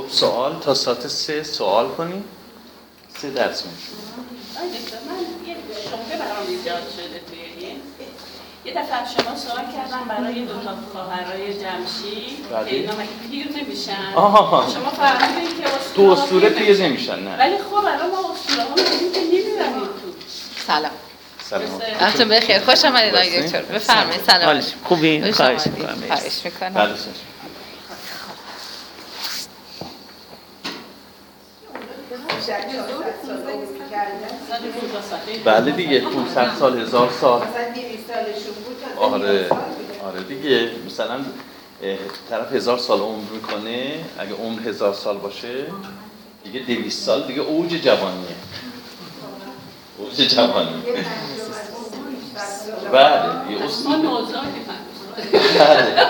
خب سوال تا ساعت سه سوال کنیم. سه درس میشه من یه شنبه برام ایجاد شده توی یه دفعه از شما سوال کردم برای دو تا خواهرای جمشید. بله. که اینا مگه پیر نمیشن؟ آها. شما فهمیدین که تو اسطوره پیر نمیشن. نه. ولی خب الان ما اسطوره ها که نمیرن این تو. سلام. سلام. بخیر. خوش آمدید آقای؟ دکتر. بفرمایید. سلام. خوبی؟ خواهش. می‌کنم. خواهش می‌کنم. بله سر. سال 15 ساله دیگه 500 سال هزار سال 200 آره 200. آره دیگه مثلا طرف هزار سال عمر می‌کنه اگه عمر هزار سال باشه دیگه دویست سال دیگه اوج جوانیه. اوج جوانی. بله اسطوره نوزادی بله.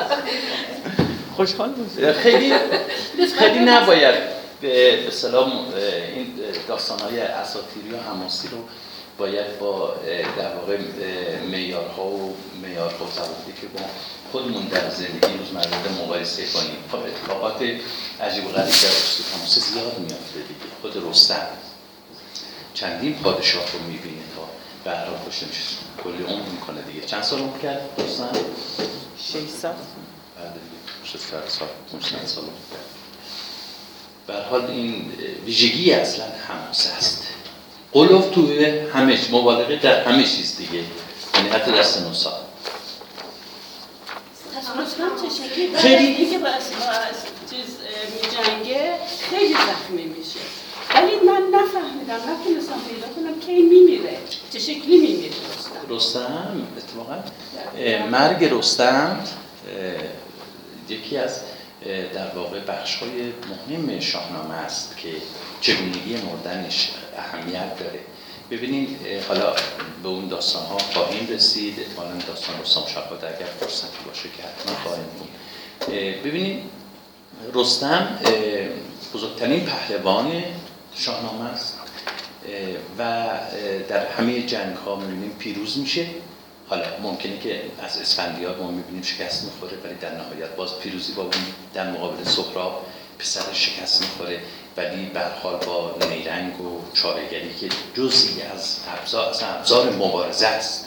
خوشحال خیلی خیلی نباید به به سلام این داستان های اساطیری و حماسی رو باید با در واقع اه، معیارها و معیارها و که با خودمون در زندگی روزمره مقایسه کنیم. خب اتفاقات عجیب و غریب در حماسی زیاد میافته دیگه. خود رستم. چندین پادشاه رو می‌بینه تا به هر میشه کلی عمر می‌کنه دیگه. چند سال عمر کرد رستم؟ 600 بعد دیگه. 600 سال 500 سال عمر کرد. به حال این ویژگی اصلا حماسه است. قلوف توی همه چیز، مبالغه در همه چیز دیگه. یعنی حتی در سن و سال رستم چه شکلی؟ خیلی- اینکه با چیز میجنگه خیلی زخمی میشه. ولی من نفهمیدم نتونستم پیدا کنم کی میمیره. چه شکلی میمیره رستم؟ رستم؟ اتفاقا. مرگ رستم یکی از در واقع بخش های مهم شاهنامه است که چگونگی مردنش اهمیت داره. ببینید حالا به اون داستان ها خواهیم رسید. احتمالا داستان رستم شهباده اگر فرصتی باشه که حتما خواهیم بود. ببینید رستم بزرگترین پهلوان شاهنامه است. و در همه جنگ ها می‌بینیم پیروز میشه. حالا ممکنه که از اسفندیار ما می‌بینیم شکست می‌خوره ولی در نهایت باز پیروزی با اون در مقابل سهراب پسر شکست می‌خوره. ولی حال با نیرنگ و چارهگری که جزئی از ابزار مبارزه است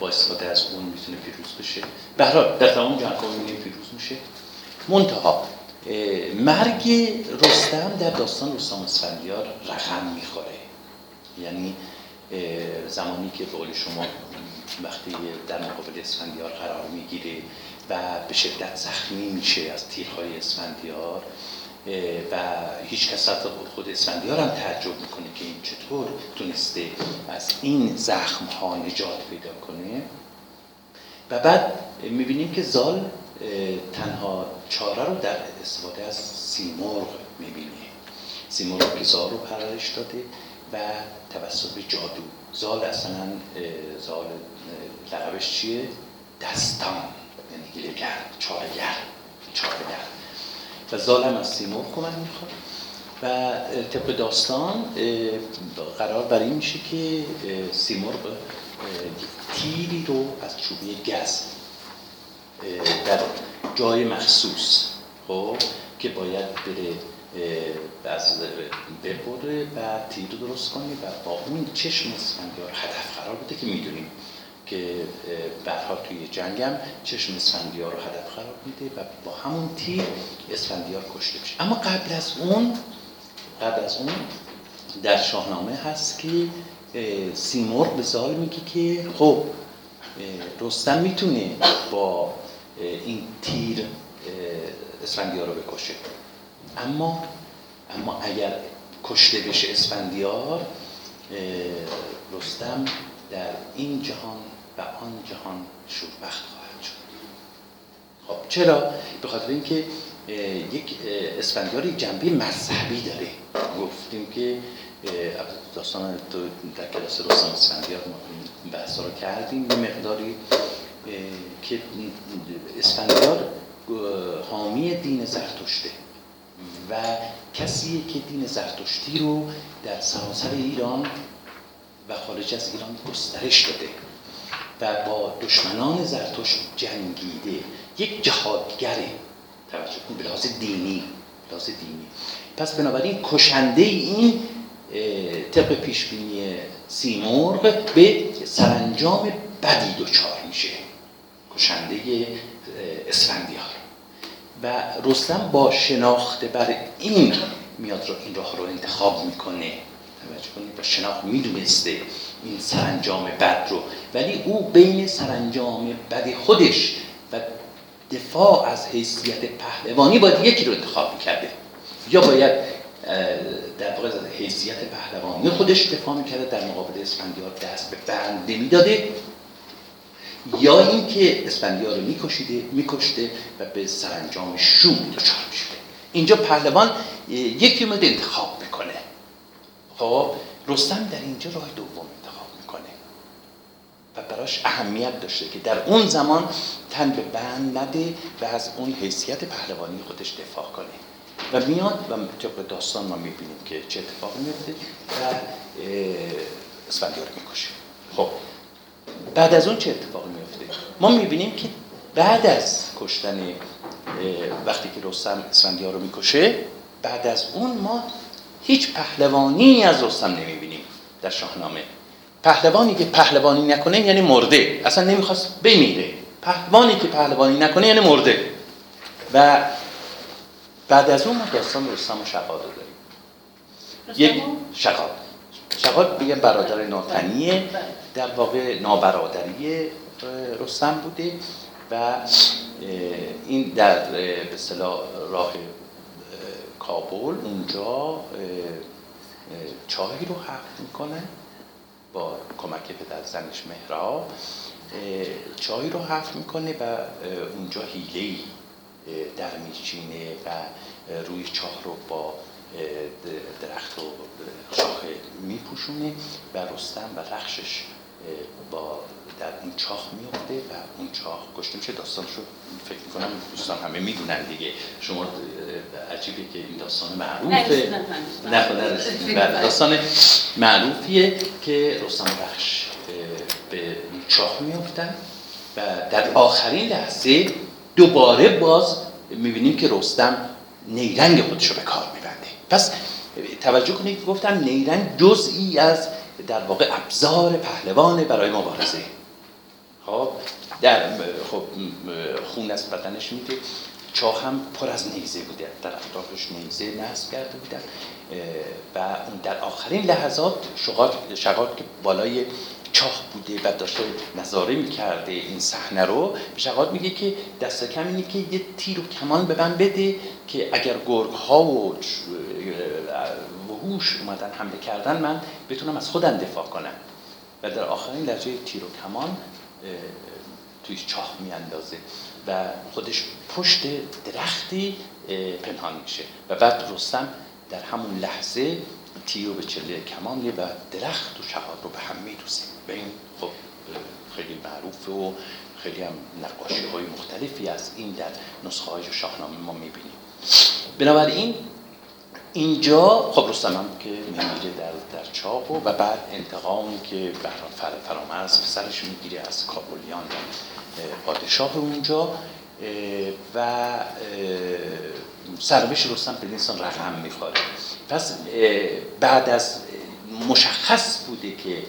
با استفاده از اون می‌تونه پیروز بشه. به در تمام می‌بینیم پیروز میشه. منتها مرگ رستم در داستان رستم اسفندیار رقم می‌خوره. یعنی زمانی که قول شما وقتی در مقابل اسفندیار قرار می‌گیره و به شدت زخمی میشه از تیرهای اسفندیار و هیچ کس حتی خود اسفندیار هم تعجب می‌کنه که این چطور تونسته از این زخم ها نجات پیدا کنه. و بعد می‌بینیم که زال تنها چاره رو در استفاده از سیمرغ می‌بینه. سیمرغ که زال رو پرورش داده و توسط جادو. زال اصلا زال لقبش چیه؟ دستان. یعنی گیرگر چارگر. چارگر. و زال هم از سیمرغ کمک می‌خواد. و طبق داستان قرار بر این میشه که اه، تیری رو از چوبه گز در جای مخصوص خب که باید بره از ببره و تیر درست کنه و با اون چشم اسفندیار هدف قرار بده که می‌دونیم که حال توی جنگم چشم اسفندیار رو هدف قرار میده و با همون تیر اسفندیار کشته میشه. اما قبل از اون قبل از اون در شاهنامه هست که سیمرغ به زال میگه که خب رستم می‌تونه با این تیر اسفندیار رو بکشه. اما اما اگر کشته بشه اسفندیار رستم در این جهان آن جهان شوربخت خواهد شد. خب چرا؟ به خاطر اینکه یک اسفندیار یک جنبه مذهبی داره. گفتیم که داستان تو در کلاس رستم اسفندیار ما بحثا رو کردیم. یه مقداری که اسفندیار حامی دین زرتشته و کسیه که دین زرتشتی رو در سراسر ایران و خارج از ایران گسترش داده. و با دشمنان زرتشت جنگیده یک جهادگره توجه کن به دینی لحاظ دینی. پس بنابراین کشنده این طبق پیشبینی سیمرغ به سرانجام بدی دچار میشه. کشنده اسفندیار. و رستم با شناخته بر این میاد رو این راه رو انتخاب می‌کنه. توجه کنید با شناخت می‌دونسته این سرانجام بد رو. ولی او بین سرانجام بد خودش و دفاع از حیثیت پهلوانی باید یکی رو انتخاب می‌کرده. یا باید در واقع حیثیت پهلوانی خودش دفاع می‌کرده در مقابل اسفندیار دست به بند نمی‌داده. یا اینکه اسفندیار رو میکشیده میکشته و به سرانجام شوم دچار می‌شده. اینجا پهلوان یکی رو انتخاب می‌کنه. خب رستم در اینجا راه دوم و براش اهمیت داشته که در اون زمان تن به بند نده و از اون حیثیت پهلوانی خودش دفاع کنه. و میاد و طبق داستان ما می‌بینیم که چه اتفاقی میفته و اسفندیار می‌کشه. خب بعد از اون چه اتفاقی میفته ما می‌بینیم که بعد از کشتن وقتی که رستم اسفندیار رو می‌کشه بعد از اون ما هیچ پهلوانی از رستم نمی‌بینیم در شاهنامه. پهلوانی که پهلوانی نکنه یعنی مرده. اصلا نمی‌خواست بمیره. پهلوانی که پهلوانی نکنه یعنی مرده. و بعد از اون ما داستان رستم و شقاد رو داریم. یک شقاد. شقاد برادر ناتنیه. در واقع نابرادری رستم بوده و این در به اصطلاح راه اه، کابل اونجا اه، اه، چاهی رو حفر می‌کنه. با کمک پدر زنش مهراب اه، چاهی رو حفر می‌کنه و اونجا حیله در میچینه و روی چاه رو با درخت و شاخه میپوشونه و رستم و رخشش با در اون چاه میفته و اون چاه کشته میشه داستانش رو فکر می‌کنم دوستان همه می‌دونن دیگه. شما عجیبه که این داستان معروفه. نه نرسیدیم. بله، داستان معروفیه که رستم بخش به اون چاه میفتن و در آخرین لحظه دوباره باز می‌بینیم که رستم نیرنگ خودش رو به کار میبنده. پس توجه کنید گفتم نیرنگ جزئی از در واقع ابزار پهلوان برای مبارزه. خب در خب خون از بدنش میده چاه هم پر از نیزه بوده. در اطرافش نیزه نصب کرده بودن و اون در آخرین لحظات شغال که بالای چاه بوده و داشته نظاره می‌کرده این صحنه رو به میگه که دست کم اینه که یه تیر و کمان به من بده که اگر گرگ ها و وحوش اومدن حمله کردن من بتونم از خودم دفاع کنم. و در آخرین لحظه تیر و کمان توی چاه میاندازه و خودش پشت درختی پنهان میشه و بعد رستم در همون لحظه تیر رو به چله کمان و درخت و شهاد رو به هم میدوزه. و این خب خیلی معروفه و خیلی هم نقاشی های مختلفی از این در نسخه های شاهنامه ما می‌بینیم. بنابراین اینجا خب رستم هم که میمیره در, در چاه و, بعد انتقامی که فرامرز سرش می‌گیره از اه، پادشاه اونجا و سرنوشت رستم انسان رقم می‌خوره. پس بعد از مشخص بوده که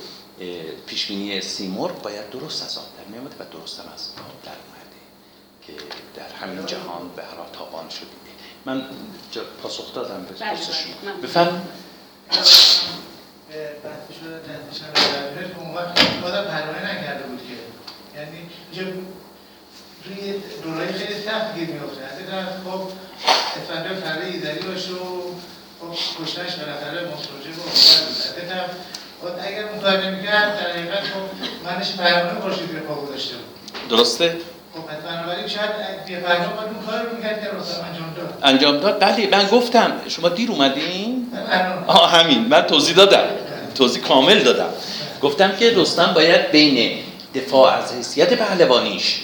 پیشبینی سیمرغ باید درست از آب در میامده و درست هم از آب در اومده که در همین جهان به هر تابان شده. من جا پاسخ دادم به پرسش. شما من- بفرمایید بحث شده تحتیشن دربارش اون وقت خودم پرواهی نکرده بود که. یعنی یه روی دورای خیلی سخت گیر میفته از این طرف خب اسفندیار فره ایزدی باشه و خب کشتنش بالاخره مستوجب و از این طرف خب اگر اون کار نمی‌کرد در حقیقت خب منش پروانه خورشید رو پا گذاشته بود. درسته؟ خب بنابراین شاید باید اون کار رو می‌کرد که انجام داد. انجام داد؟ بله من گفتم شما دیر اومدین؟ آه همین من توضیح دادم توضیح کامل دادم. گفتم که رستم باید بین دفاع از حیثیت پهلوانیش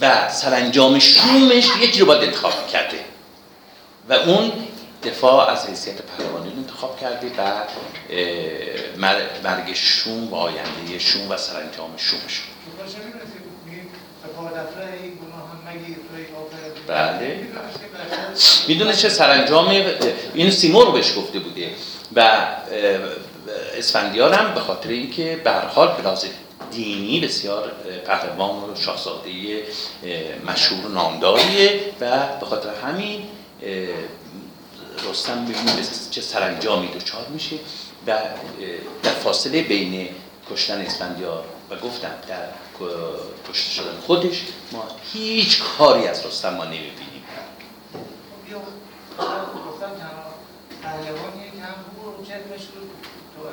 و سرانجام شومش یکی رو باید انتخاب کرده. و اون دفاع از حیثیت پهلوانی رو انتخاب کرده و مرگ شوم و آینده شوم و سرانجام شومش. بله. می‌دونه چه سرانجامی؟ اینو سیمور بهش گفته بوده و اسفندیار هم به خاطر اینکه به هر حال به لحاظ دینی بسیار پهلوان و شاهزاده اه، مشهور و نامداریه و به خاطر همین رستم ببینیم چه سرانجامی دچار میشه و در فاصله بین کشتن اسفندیار و گفتم در کشته شدن خودش ما هیچ کاری از رستم ما نمی‌بینیم.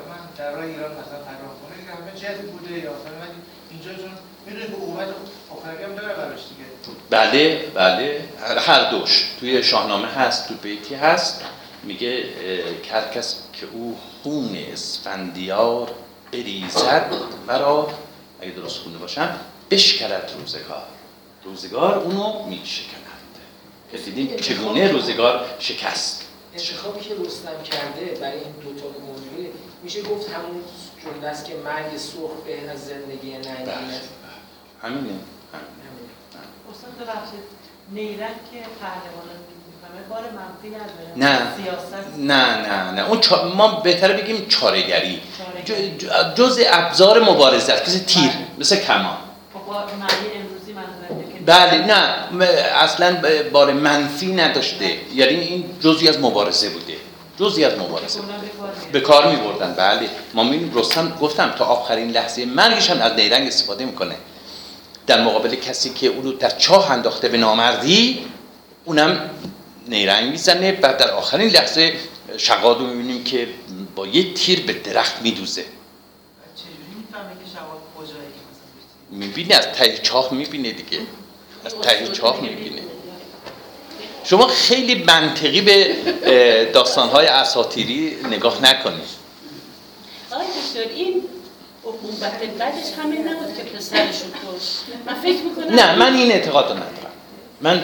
من درای ایران مثلا پناه کنه که همه جسم بوده یا مثلا اینجا چون می‌دونی که قوت هم داره براش دیگه بله بله. هر دوش. توی شاهنامه هست تو بیتی هست. میگه هر کس که او خون اسفندیار بریزد مرا اگه درست خونده باشم بشکرد روزگار. روزگار اونو میشکند. که دیدیم چگونه روزگار شکست؟ انتخابی که رستم کرده برای این دوتا موضوع میشه گفت همون جمله است که مرگ سرخ به از زندگی بله ننگین است همینه همینه. استاد ببخشید نیرنگ که پهلوانان منفی نه. سیاست. نه نه نه. اون چا... ما بهتره بگیم چارگری چارگری. ج... ج- جز ابزار مبارزه است. مثل تیر بله. مثل کمان خب بله نه. اصلا بار منفی نداشته. یعنی این جزی از مبارزه بوده. جزی از مبارزه. به کار کار میبردن. بله. ما می‌بینیم رستم گفتم تا آخرین لحظه مرگش هم از نیرنگ استفاده می‌کنه. در مقابل کسی که اونو در چاه انداخته به نامردی اونم نیرنگ می‌زنه. و در آخرین لحظه شقاد رو می‌بینیم که با یه تیر به درخت میدوزه. چجوری می‌فهمه که شوال کجایی که مثلا می‌بینه از ته چاه می‌بینه دیگه. از ته چاه می‌بینه. شما خیلی منطقی به داستانهای اساطیری نگاه نکنید. آقای دکتر این عقوبت بعدش همین نبود که پسرشو کشت. من فکر می‌کنم نه من این اعتقاد رو ندارم. من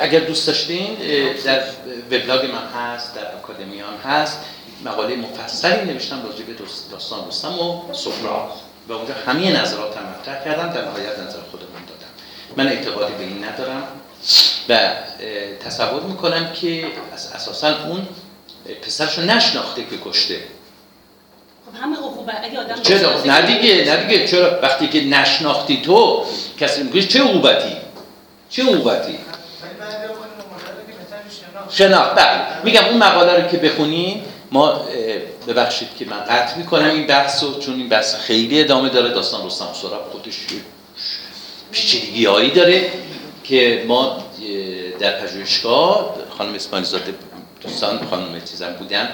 اگر دوست داشتین در وبلاگ من هست در اکادمیان هست مقاله مفصلی نوشتم راجع به داست- داستان رستم و سهراب. و اونجا همه نظراتم مطرح کردم در نهایت نظر خودمون دادم. من اعتقادی به این ندارم و تصور می‌کنم که از اساسا اون پسرشو نشناخته که کشته. خب همه عقوبت اگه آدم چرا؟ نه دیگه نه دیگه. چرا؟ وقتی که نشناختی تو کسی میگه چه عقوبتی چه مثلا شناخت. بله. میگم اون مقاله رو که بخونین ما ببخشید که من قطع می‌کنم این بحث رو چون این بحث خیلی ادامه داره. داستان رستم و سهراب خودش پیچیدگی هایی داره که ما در پژوهشگاه خانم اسماعیل زاده دوستان خانم چیزم بودن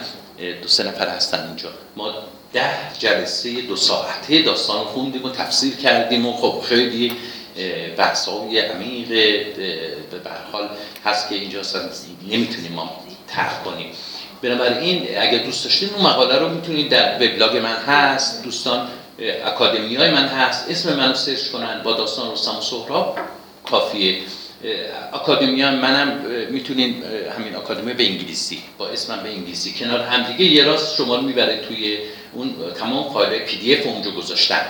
دو سه نفر هستن اینجا. ما ده جلسه دو ساعته داستان خوندیم و تفسیر کردیم و خب خیلی بحث های عمیق به حال هست که اینجا نمی‌تونیم ما طرح کنیم. بنابراین اگر دوست داشتین اون مقاله رو می‌تونید در وبلاگ من هست دوستان اکادمی های من هست اسم منو سرچ کنن با داستان رستم و سهراب کافیه. اکادمی منم می‌تونین همین اکادمی به انگلیسی با اسمم به انگلیسی. کنار همدیگه یه راست شما رو می‌بره توی اون تمام فایل پی دی اف اونجا گذاشتن.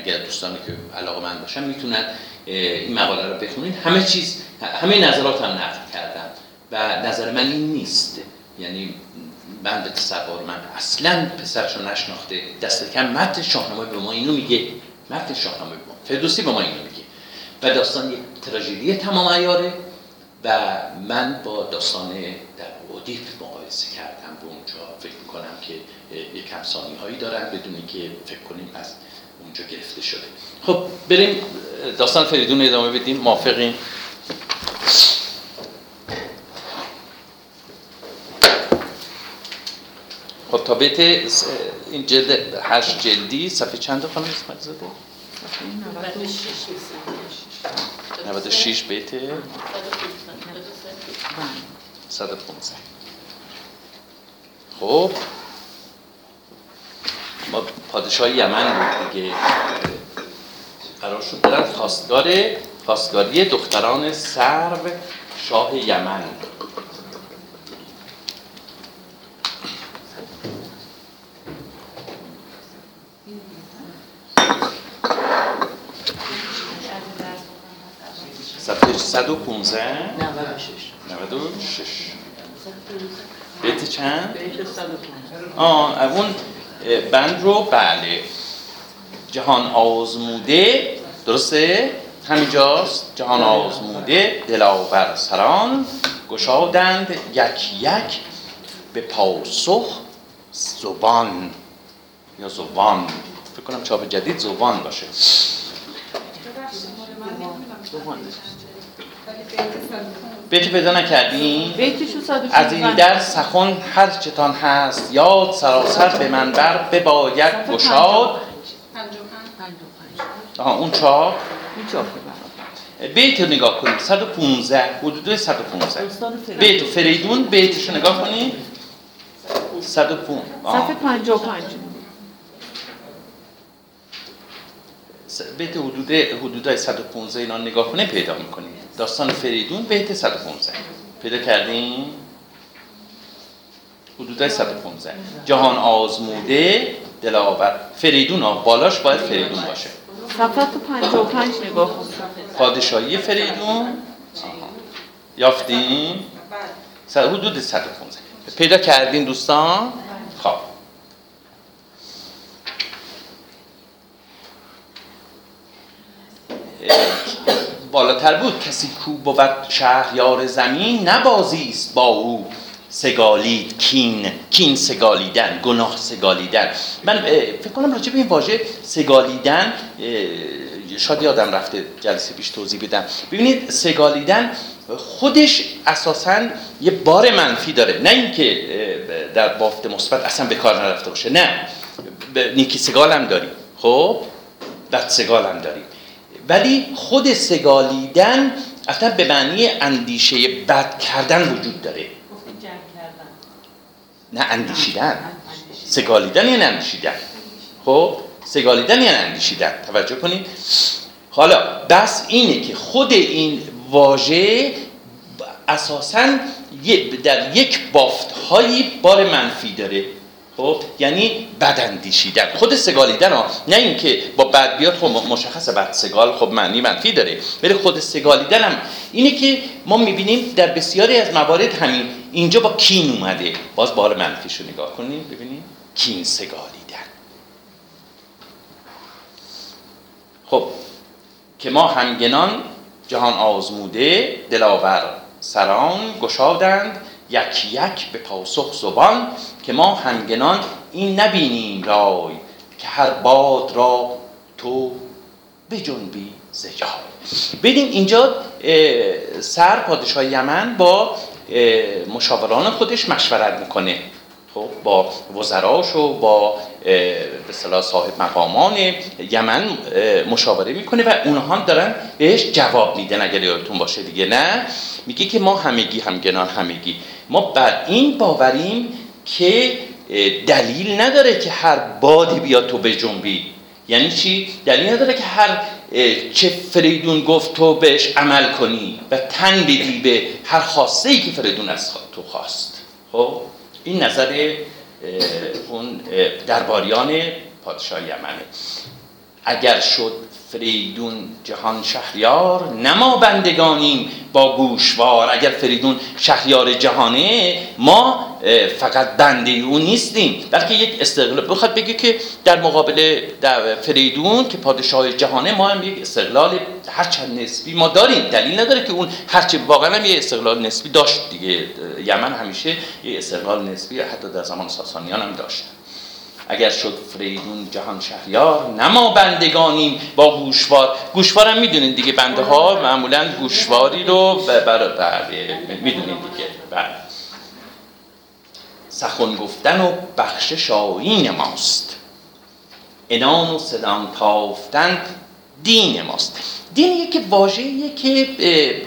اگر دوستانی که علاقه من باشن می‌تونن این مقاله رو بخونید همه چیز همه نظرات هم نقل کردم و نظر من این نیست. یعنی من به تصور من اصلا پسرش رو نشناخته دست کم متن شاهنامه به ما اینو میگه. متن شاهنامه به ما فردوسی به ما اینو میگه. و داستان یک تراژدی تمام عیاره و من با داستان در اودیپ مقایسه کردم. به اونجا فکر می‌کنم که یک همسانی هایی دارن بدون که فکر کنیم از اونجا گرفته شده. خب بریم داستان فریدون ادامه بدیم. موافقین؟ خب تا بیت این جلد هشت جلدی صفحه چند خانم اسماعیل زاده؟ 96 بیت. 115 خب. ما پادشاه یمن بود دیگه. قرار شد برن خواستگار خواستگاری دختران سرو شاه یمن. صفحه بیت 115 96 96 بیت چند؟ بیت 105 آه اون بند رو بله. جهان آزموده درسته؟ همینجاست. جهان آزموده دلاور سران گشادند یک یک به پاسخ زبان. یا زبان. فکر کنم چاپ جدید زبان باشه. بیت پیدا 115 از این در سخن هر چتان هست یاد سراسر به منبر بباید گشاد. آها اون چاپ؟ بیت رو نگاه کنید 115 حدود 115 استاد فریدون. بیت فریدون بیتش رو نگاه کنید 115 آه. صفحه 55 س- بیت حدود حدودای 115 اینا نگاه کنید پیدا می‌کنید داستان فریدون بیت 115 پیدا کردین حدودای 115 جهان آزموده دلاور. فریدون ها بالاش باید فریدون باشه. صفحه 55 نگاه کن. پادشاهی فریدون؟ آها. س- حدود 115 پیدا کردین دوستان؟ خب. بالاتر بود. کسی کو بود شهریار زمین نبازی است با او. سگالید کین کین سگالیدن گناه سگالیدن. من فکر کنم راجع به این واژه سگالیدن شاید یادم رفته جلسه پیش توضیح بدم. ببینید سگالیدن خودش اساسا یه بار منفی داره. نه اینکه در بافت مثبت اصلا به کار نرفته باشه. نه. نیکی سگال هم داریم خب؟ بد سگال هم داریم ولی خود سگالیدن اصلا به معنی اندیشه بد کردن وجود داره. نه اندیشیدن. سگالیدن یعنی اندیشیدن. خب سگالیدن یعنی اندیشیدن. توجه کنید. حالا بس اینه که خود این واژه اساسا در یک بافت هایی بار منفی داره. خب یعنی بد اندیشیدن خود سگالیدن ها نه اینکه با بد بیاد خب مشخص بد سگال خب معنی منفی داره. ولی خود سگالیدن هم اینه که ما می‌بینیم در بسیاری از موارد همین اینجا با کین اومده. باز بار منفیشو نگاه کنیم ببینیم. کین سگالیدن خب که ما همگنان جهان آزموده دلاور سران گشادند یک یک به پاسخ زبان که ما همگنان این نبینیم رای که هر باد را تو بجنبی ز جای. ببینیم اینجا سر پادشاه یمن با مشاوران خودش مشورت می‌کنه. خب با وزراش و با به اصطلاح صاحب مقامان یمن مشاوره می‌کنه و اونها هم دارن بهش جواب میدن اگر یادتون باشه دیگه نه؟ میگه که ما همگی همگنان همگی. ما بر این باوریم که دلیل نداره که هر بادی بیاد تو به جنبی. یعنی چی؟ دلیل نداره که هر چه فریدون گفت تو بهش عمل کنی و تن بدی به هر خواسته ای که فریدون از تو خواست. خب؟ این نظر اون درباریان پادشاه یمنه اگر شد فریدون جهان شهریار نما بندگانیم با گوشوار. اگر فریدون شهریار جهانه ما فقط بنده او نیستیم. بلکه یک استقلال. بخواد بگه که در مقابل در فریدون که پادشاه جهانه ما هم یک استقلال هرچند نسبی ما داریم. دلیل نداره که اون هرچه واقعا هم یه استقلال نسبی داشت دیگه. یمن همیشه یه استقلال نسبی حتی در زمان ساسانیان هم داشت. اگر شد فریدون جهان شهریار نما بندگانیم با گوشوار. گوشوار هم می‌دونید دیگه بنده ها معمولا گوشواری رو ب- بر بله می‌دونید دیگه. بله. سخن گفتن و بخشش آیین ماست. انان و صدام تافتن دین ماست. دین یک واژه‌ایه که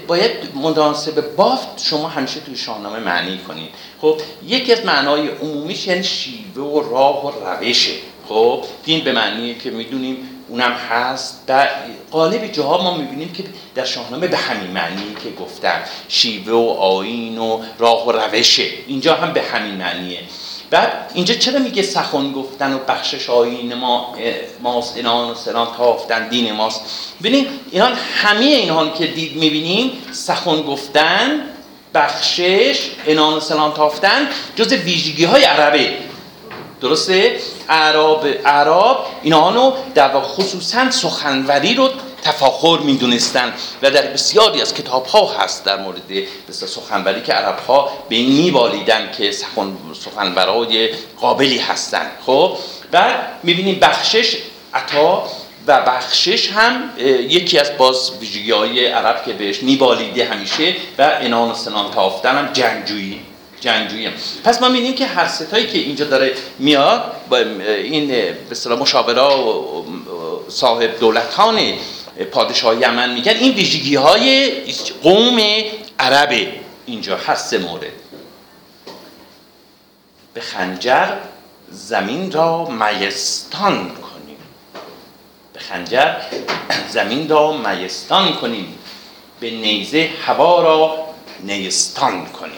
باید مناسب بافت شما همیشه توی شاهنامه معنی کنید. خب یکی از معنای عمومیش یعنی شیوه و راه و روشه. خب دین به معنی که می‌دونیم اونم هست. در قالب جاها ما می‌بینیم که در شاهنامه به همین معنی که گفتم شیوه و آیین و راه و روشه. اینجا هم به همین معنیه. بعد اینجا چرا میگه سخن گفتن و بخشش آیین ما ماست انان و سنان تافتن دین ماست ببینید اینان همه اینها که دید می‌بینیم سخن گفتن بخشش انان و سنان تافتن جز ویژگی های عربه درسته؟ عرب عرب اینانو در خصوصا سخنوری رو تفاخر می‌دونستن و در بسیاری از کتاب ها هست در مورد سخنوری که عرب ها به این میبالیدن که سخن سخنورای قابلی هستن خب بعد می‌بینیم بخشش عطا و بخشش هم یکی از باز ویژگی های عرب که بهش میبالیده همیشه و انان و سنان تافتن هم جنگجویی جنگجویی هم. پس ما می‌بینیم که هر ستایی که اینجا داره میاد با این به مشاورا و صاحب دولتان پادشاه یمن میگن این ویژگی های قوم عربه اینجا هست مورد. به خنجر زمین را میستان کنیم. به خنجر زمین را میستان کنیم. به نیزه هوا را نیستان کنیم.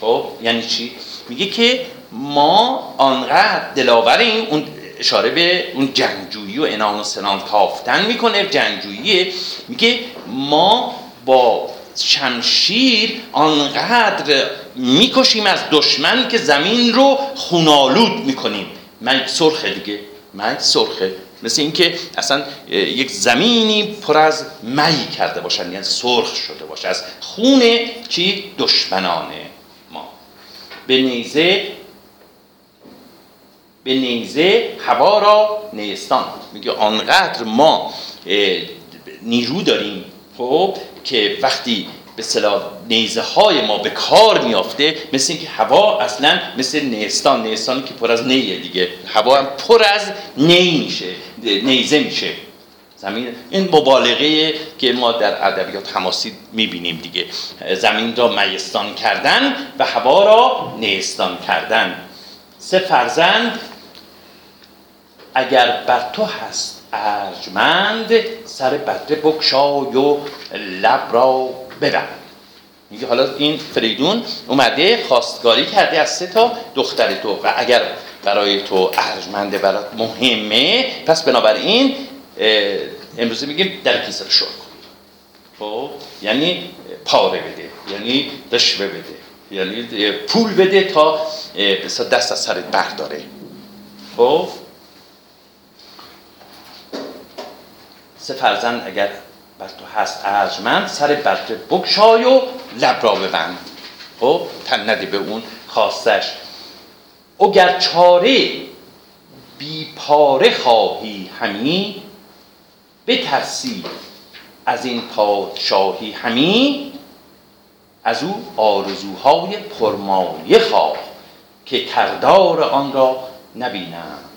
خب یعنی چی؟ میگه که ما آنقدر دلاوریم اون اشاره به اون جنگجویی و انان و سنان تافتن می‌کنه. جنگجویی میگه ما با شمشیر آنقدر می‌کشیم از دشمن که زمین رو خونالود می‌کنیم. من سرخه دیگه. من سرخه. مثل اینکه اصلا یک زمینی پر از می کرده باشن. یعنی سرخ شده باشه. از خون چی؟ دشمنان ما. به نیزه به نیزه هوا را نیستان. میگه آنقدر ما نیرو داریم خب که وقتی به صلاح نیزه های ما به کار میافته مثل اینکه هوا اصلا مثل نیستان نیستان که پر از نیه دیگه. هوا هم پر از نی میشه نیزه میشه. زمین این مبالغه که ما در ادبیات حماسی می‌بینیم دیگه. زمین را میستان کردن و هوا را نیستان کردن. سه فرزند اگر بر تو هست ارجمند سر بدره بکشای و لب را ببند. میگه حالا این فریدون اومده خواستگاری کرده از سه تا دختر تو و اگر برای تو ارجمنده برات مهمه پس بنابراین امروزه میگیم در کیسه رو شور خب یعنی پاره بده یعنی رشوه بده یعنی پول بده تا دست از سرت برداره. خب؟ سه فرزند اگر بر تو هست ارجمند سر بر بگشای و لب را ببند. خب تن ندی به اون خواستش. اگر چاره بی پاره خواهی همی بترسی از این پادشاهی همی از او آرزوهای پرمایه خواه که کردار آن را نبینند.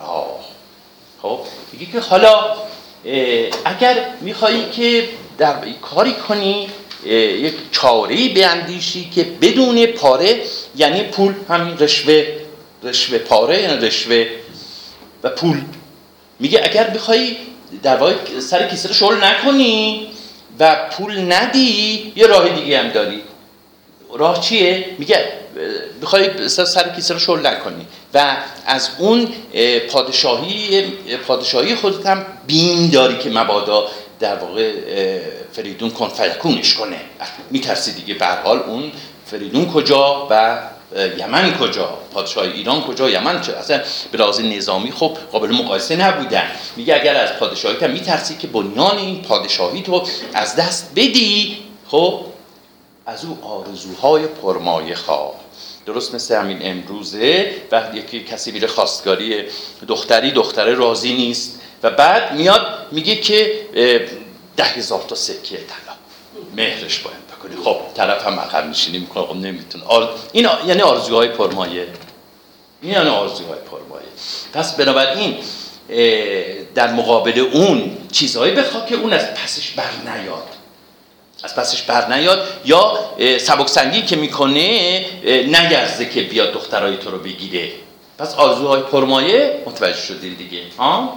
راه. خب میگه که حالا اگر میخوایی که در کاری کنی یک چاره بیاندیشی که بدون پاره یعنی پول همین رشوه رشوه پاره یعنی رشوه و پول. میگه اگر بخوای در واقع سر کیسه رو نکنی و پول ندی یه راه دیگه هم داری. راه چیه؟ میگه بخوای سر کیسه رو نکنی. و از اون پادشاهی پادشاهی خودت هم بین داری که مبادا در واقع فریدون کن فیکونش کنه. میترسی دیگه به حال اون فریدون کجا و یمن کجا؟ پادشاه ایران کجا؟ یمن چه؟ اصلا به لحاظ نظامی خب قابل مقایسه نبودن. میگه اگر از پادشاهی هم میترسی که بنیان این پادشاهی تو از دست بدی خب از او آرزوهای پرمایه خواه. درست مثل همین امروزه وقتی یکی کسی میره خواستگاری دختری دختره راضی نیست و بعد میاد میگه که ده هزار تا سکه طلا. مهرش باید بکنی خب طرف هم عقب میشینی می‌کنه. خب نمی‌تونه. آر... این یعنی آرزوهای پرمایه. این یعنی آرزوهای پرمایه. پس بنابراین در مقابل اون چیزهایی بخواد که اون از پسش بر نیاد. از پسش بر نیاد یا سبکسنگی که می‌کنه نگرزه که بیاد دخترای تو رو بگیره. پس آرزوهای پرمایه متوجه شدی دیگه ها؟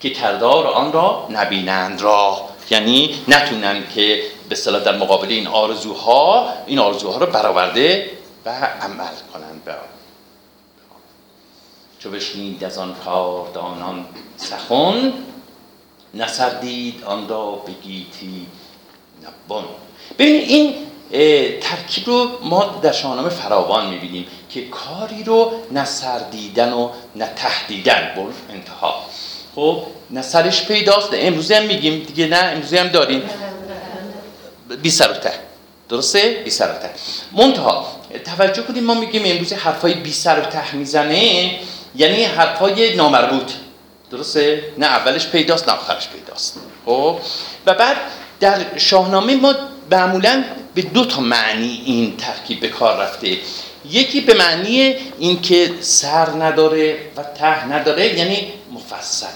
که کردار آن را نبینند را یعنی نتونن که به صلاح در مقابل این آرزوها این آرزوها رو برآورده و عمل کنند به چو بشنید از آن کاردانان سخن نسردید آن را به نبون ببینید این ترکیب رو ما در شاهنامه فراوان می‌بینیم که کاری رو نه سردیدن و نه تهدیدن. بر انتها. خب نه سرش پیداست. امروزه هم میگیم دیگه نه امروزه هم داریم. بی سر و ته درسته؟ بی سر و ته منتها توجه کنیم ما میگیم امروز حرفای بی سر و ته می‌زنه یعنی حرفای نامربوط. درسته؟ نه اولش پیداست نه آخرش پیداست. خب و بعد در شاهنامه ما معمولا به دو تا معنی این ترکیب به کار رفته. یکی به معنی اینکه سر نداره و ته نداره یعنی مفصله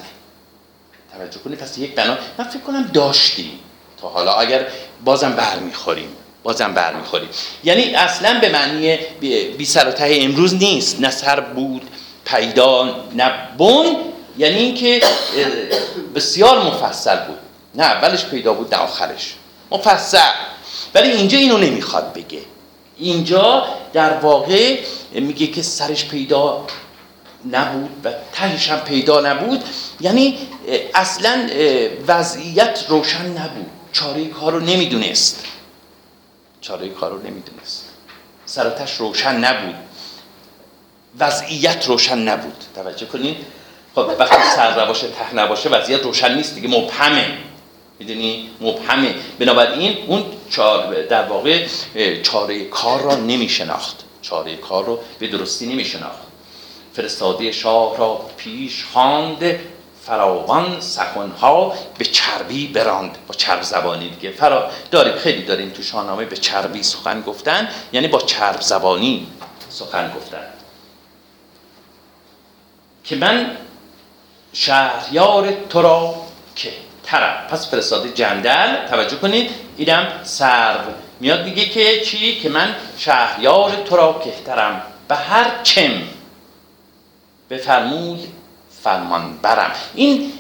توجه کنید پس یک بنا. من فکر کنم داشتیم تا حالا. اگر بازم برمیخوریم بازم برمیخوریم. یعنی اصلا به معنی بی سر و ته امروز نیست. نه سر بود پیدا نه بن. یعنی اینکه بسیار مفصل بود. نه اولش پیدا بود نه آخرش. مفصل. ولی اینجا اینو نمی‌خواد بگه. اینجا در واقع میگه که سرش پیدا نبود و تهش هم پیدا نبود. یعنی اصلا وضعیت روشن نبود. چاره کار رو نمی‌دونست. چاره کار رو نمی‌دونست. سراتش روشن نبود. وضعیت روشن نبود. توجه کنید خب وقتی سر نباشه ته نباشه وضعیت روشن نیست دیگه مبهمه. می‌دونی؟ مبهمه. بنابراین اون چار در واقع چاره کار را نمیشناخت. چاره کار رو به درستی نمیشناخت. فرستاده شاه را پیش خواند. فراوان سخنها به چربی براند. با چرب زبانی دیگه. فرا داریم خیلی داریم تو شاهنامه به چربی سخن گفتن. یعنی با چرب زبانی سخن گفتن. که من شهریار تو را که ترم پس فرستاده جندل. توجه کنید اینم سرو. میاد میگه که چی؟ که من شهریار تو را کهترم. به هر چم بفرمود فرمان برم این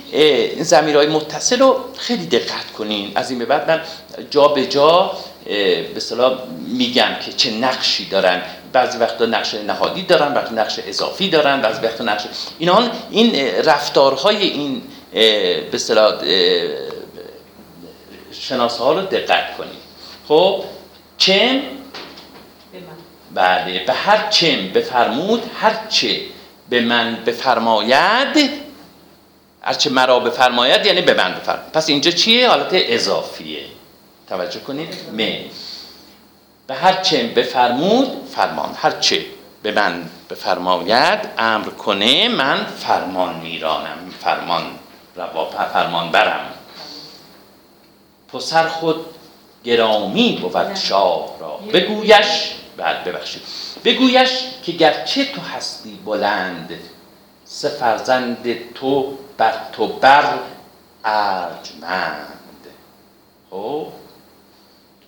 زمیرهای متصل رو خیلی دقت کنین. از این به بعد من جا به جا به اصطلاح میگم که چه نقشی دارن. بعضی وقتا نقش نهادی دارن بعضی نقش اضافی دارن بعضی وقتا نقش اینا این رفتارهای این به اصطلاح شناسه ها رو دقت کنید. خب چم؟ بله به هر چم بفرمود هر چه به من بفرماید هر چه مرا بفرماید یعنی به من بفرماید. پس اینجا چیه؟ حالت اضافیه. توجه کنید؟ من به هر چه بفرمود فرمان. هر چه به من بفرماید امر کنه من فرمان میرانم. فرمان روا فرمان برم. پسر خود گرامی بود شاه را. بگویش بعد ببخشید. بگویش که گرچه تو هستی بلند سه فرزند تو بر تو بر ارجمند. خب؟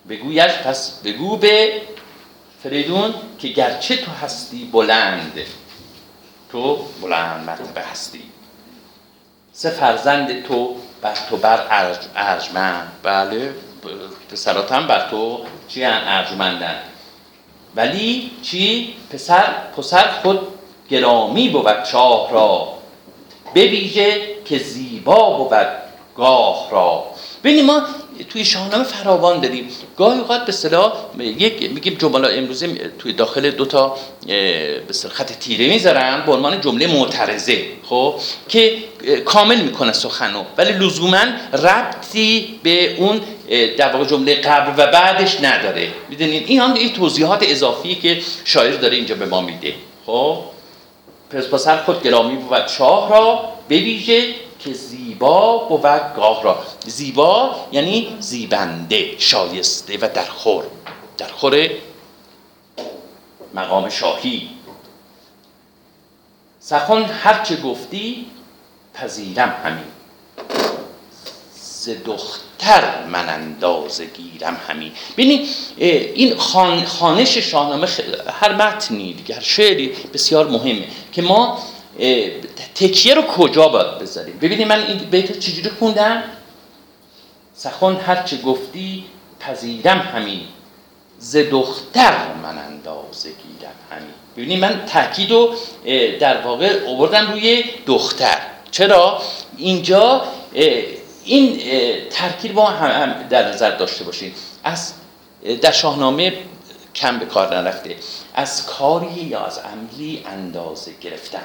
بگویش پس بگو به فریدون که گرچه تو هستی بلند تو بلند مرتبه هستی. سه فرزند تو بر تو بر ارج ارجمند. بله پسرات هم بر تو چی هن؟ ارجمندن. ولی چی؟ پسر پسر خود گرامی بود شاه را. به ویژه که زیبا بود گاه را. ببینید ما توی شاهنامه فراوان داریم. گاهی اوقات به اصطلاح یک میگیم جمله امروزه توی داخل دو تا به خط تیره می‌ذارن به عنوان جمله معترضه خب که کامل می‌کنه سخنو. ولی لزوما ربطی به اون در واقع جمله قبل و بعدش نداره. می‌دونید این هم این توضیحات اضافی که شاعر داره اینجا به ما میده. خب؟ پس خود گرامی بود شاه را بویژه که زیبا بود گاه را. زیبا یعنی زیبنده شایسته و درخور درخور مقام شاهی. سخن هرچه گفتی پذیرم همین. ز دختر من اندازه گیرم همین. ببینید اه، این خان خانش شاهنامه هر متنی دیگه هر شعری بسیار مهمه که ما تکیه رو کجا باید بذاریم؟ ببینید من این بیت رو چجوری خوندم؟ سخن هرچه گفتی پذیرم همین ز دختر من اندازه گیرم همین. ببینید من تاکید رو در واقع آوردم روی دختر. چرا؟ اینجا این ترکیب با هم, در نظر داشته باشید از در شاهنامه کم به کار نرفته. از کاری یا از عملی اندازه گرفتن.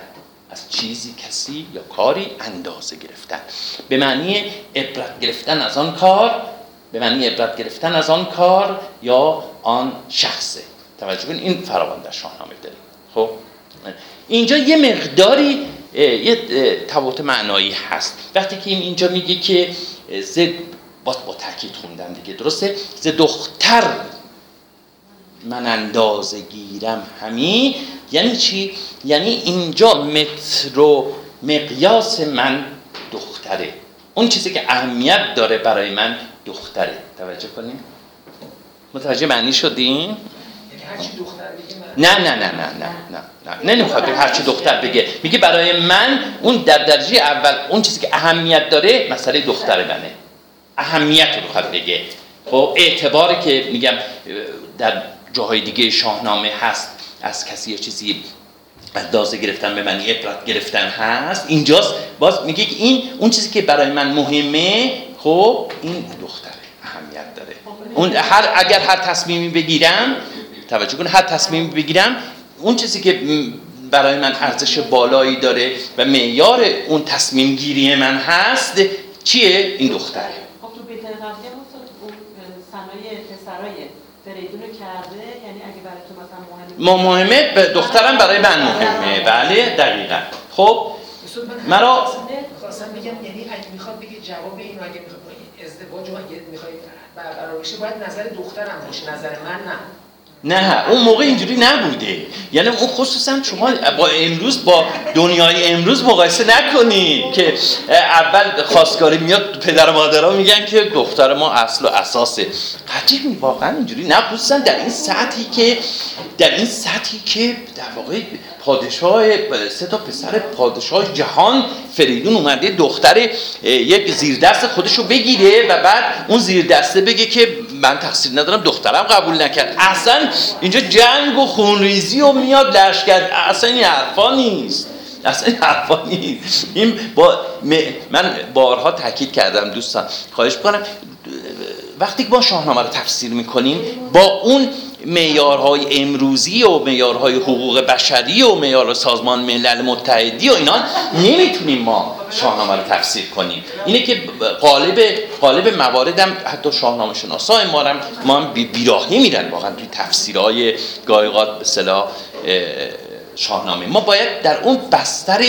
از چیزی کسی یا کاری اندازه گرفتن. به معنی عبرت گرفتن از آن کار به معنی عبرت گرفتن از آن کار یا آن شخصه. توجه کنید این فراوان در شاهنامه داریم خب؟ اینجا یه مقداری یه تفاوت معنایی هست. وقتی که این اینجا میگه که ز با, با تاکید خوندم دیگه درسته؟ ز دختر من اندازه گیرم همی یعنی چی؟ یعنی اینجا متر و مقیاس من دختره. اون چیزی که اهمیت داره برای من دختره. توجه کنیم؟ متوجه معنی هرچی بگه من نه نه نه نه نه نه نه. نمی‌خواد هر چی دختر بگه. میگه برای من اون در درجه اول اون چیزی که اهمیت داره مسئله دختر منه. اهمیت رو می‌خواد بگه. خب اعتباری که میگم در جاهای دیگه شاهنامه هست از کسی یه چیزی اندازه گرفتن به معنی عبرت گرفتن هست. اینجاست. باز میگه که این اون چیزی که برای من مهمه خب این دختره. اهمیت داره. اون هر اگر هر تصمیمی بگیرم توجه کن هر تصمیمی بگیرم اون چیزی که برای من ارزش بالایی داره و معیار اون تصمیم گیری من هست چیه؟ این دختره. خب تو بیت قبلی هم استاد اون سنای پسرای فریدون رو کرده یعنی اگه برای تو مثلا مهمه ما مهمه به دخترم برای من مهمه. بله دقیقا. خب مرا- خواستم بگم یعنی اگه می‌خواد بگه جواب اینو اگه می‌خواد ازدواج رو اگه می‌خوای برقرار بشه باید نظر دخترم باشه نظر من نه. نه اون موقع اینجوری نبوده. یعنی اون خصوصا شما با امروز با دنیای امروز مقایسه نکنید که اول خواستگاری میاد پدر و مادرها میگن که دختر ما اصل و اساسه قطعی واقعا اینجوری نه خصوصا در این سطحی که در این سطحی که در واقع پادشاه سه تا پسر پادشاه جهان فریدون اومده دختر یک زیردست خودشو بگیره و بعد اون زیردسته بگه که من تقصیر ندارم دخترم قبول نکرد. اصلا اینجا جنگ و خونریزی و میاد لشکر. اصلا این حرفا نیست. اصلا این حرفا نیست. این با من بارها تاکید کردم دوستان. خواهش می‌کنم. وقتی که ما شاهنامه رو تفسیر می‌کنیم با اون معیارهای امروزی و معیارهای حقوق بشری و معیار سازمان ملل متحدی و اینا نمی‌تونیم ما شاهنامه رو تفسیر کنیم. اینه که قالب قالب مواردم حتی شاهنامه شناسای ما هم ما هم بی- بیراهی میرن واقعا توی تفسیرهای گاهی اوقات به اصطلاح اه، شاهنامه. ما باید در اون بستر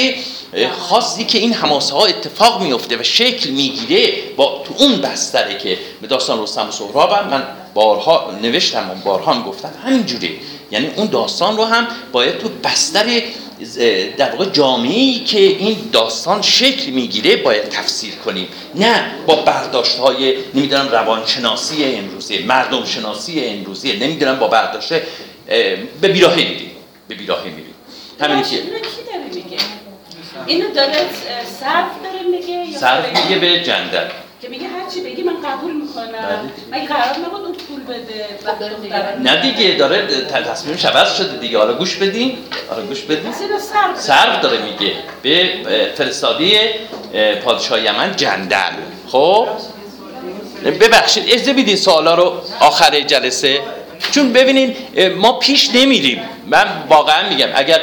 خاصی که این حماسه ها اتفاق میفته و شکل می‌گیره با تو اون بستره که به داستان رستم و سهرابم من بارها نوشتم و بارها هم گفتم. همینجوره یعنی اون داستان رو هم باید تو بستر در واقع جامعه ای که این داستان شکل می‌گیره باید تفسیر کنیم. نه با برداشت های نمی‌دونم روانشناسی امروزی مردم شناسی امروزی نمی‌دونم با برداشت به بیراهه میریم. به بیراهه میریم. همینی که اینو داره صرف داره میگه صرف؟ میگه به جندل که میگه هر چی بگی من قبول می‌کنم. مگه قرار نبود اون پول بده؟ نه دیگه داره ت- تصمیمش عوض شده دیگه. حالا گوش بدین. حالا گوش بدین. صرف داره میگه. به فرستادی اه، پادشاه یمن جندل. خب؟ ببخشید اجازه بدین سوالا رو آخر جلسه؟ چون ببینین ما پیش نمیریم. من واقعا میگم اگر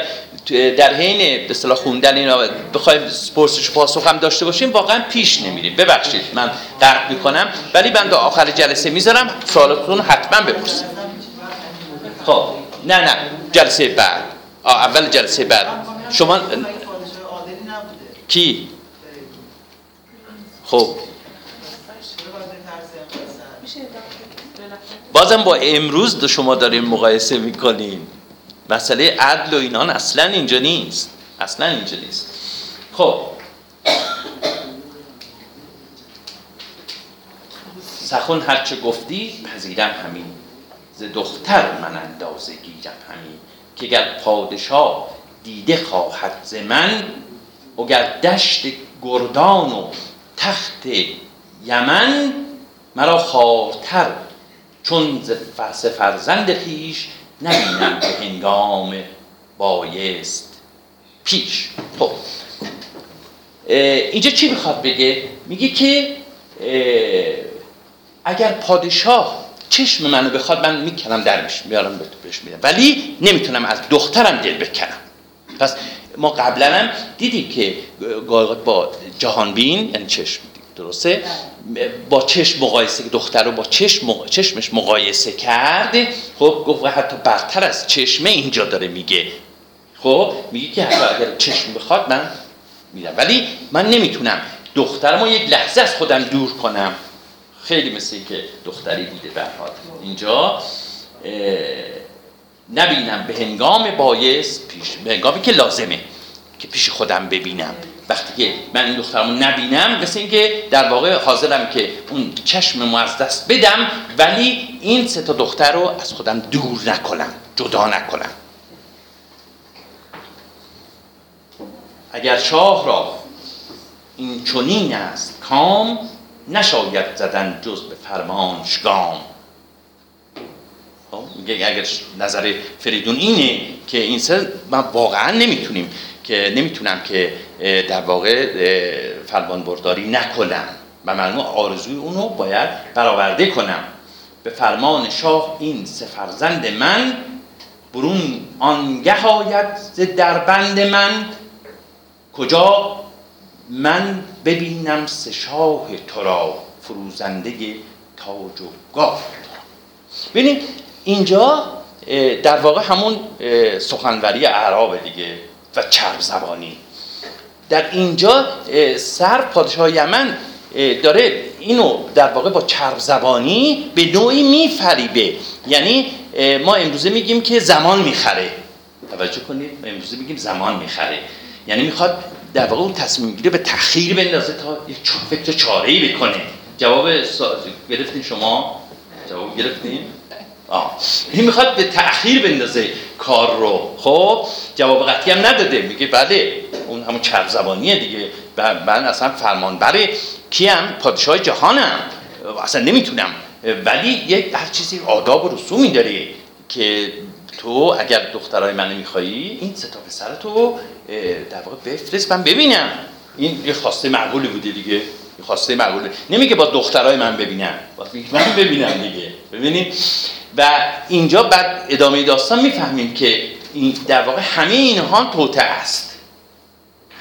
در حین به اصطلاح خوندن اینا بخوایم پرسش و پاسخ هم داشته باشیم واقعا پیش نمیریم. ببخشید من قطع می‌کنم. ولی تا آخر جلسه می‌ذارم. سوالاتتون حتما بپرسید. خب نه نه. جلسه بعد. اول جلسه بعد. شما کی؟ خب. بازم با امروز شما داریم مقایسه می‌کنیم. مسئله عدل و اینان اصلا اینجا نیست. اصلا اینجا نیست. خب. سخن هرچه گفتی پذیرم همین. ز دختر من اندازه گیرم همین. که گر پادشاه دیده خواهد ز من وگر دشت گردان و تخت یمن مرا خوارتر چون ز فرزند خیش نبینم به هنگام بایست پیش. خب. اینجا چی می‌خواد بگه؟ میگه که اگر پادشاه چشم منو بخواد من می‌کنم درش میارم به- بهش میدم. ولی نمی‌تونم از دخترم دل بکنم پس ما قبلا هم دیدیم که اوقات با جهانبین یعنی چشم درسته؟ با چشم مقایسه دختر رو با چشم مق- چشمش مقایسه کرد. خب گفت حتی برتر از چشمه اینجا داره میگه. خب میگه که حتی اگر چشم بخواد من میدم ولی من نمی‌تونم. دخترم رو یک لحظه از خودم دور کنم. خیلی مثل که دختری بوده به هر حال اینجا نبینم. به هنگام بایس پیش به هنگامی که لازمه که پیش خودم ببینم. وقتی که من این دخترمو نبینم مثل اینکه در واقع حاضرم که اون چشممو از دست بدم ولی این سه تا دختر رو از خودم دور نکنم جدا نکنم. اگر شاه را این چنین است کام نشاید زدن جز به فرمانش گام خب، اگر نظر فریدون اینه که این سه من واقعا نمی‌تونیم که نمی‌تونم که در واقع فرمان برداری نکنم و معلوم آرزوی اونو باید برآورده کنم. به فرمان شاه این سه فرزند من برون آنگه آید ز دربند من. کجا من ببینم سه شاه تو را فروزنده تاج و گاه ببینید اینجا در واقع همون سخنوری اعراب دیگه. و چرب زبانی. در اینجا سر پادشاه یمن داره اینو در واقع با چرب زبانی به نوعی میفریبه. یعنی ما امروزه میگیم که زمان می‌خره. توجه کنید ما امروزه میگیم زمان می‌خره. یعنی می‌خواد در واقع اون تصمیم گیری به تأخیر بندازه تا یک فکر چاره بکنه. جواب سا... گرفتین شما؟ جواب گرفتین؟ آه. این می‌خواد به تأخیر بندازه. کار رو. خب جواب قطعی هم نداده. میگه بله اون همون چرب زبانیه دیگه. من اصلا فرمانبر کیم؟ پادشاه جهانم. اصلا نمی‌تونم. ولی یک هر چیزی آداب و رسومی داره که تو اگر دخترای من میخوایی این ستا پسر تو اه، در واقع بفرست من ببینم. این یه خواسته معقولی بوده دیگه. خواسته معقوله نمیگه با دخترای من ببینم. با من ببینم دیگه. ببینید و اینجا بعد ادامه داستان می‌فهمیم که این در واقع همه اینها توته است.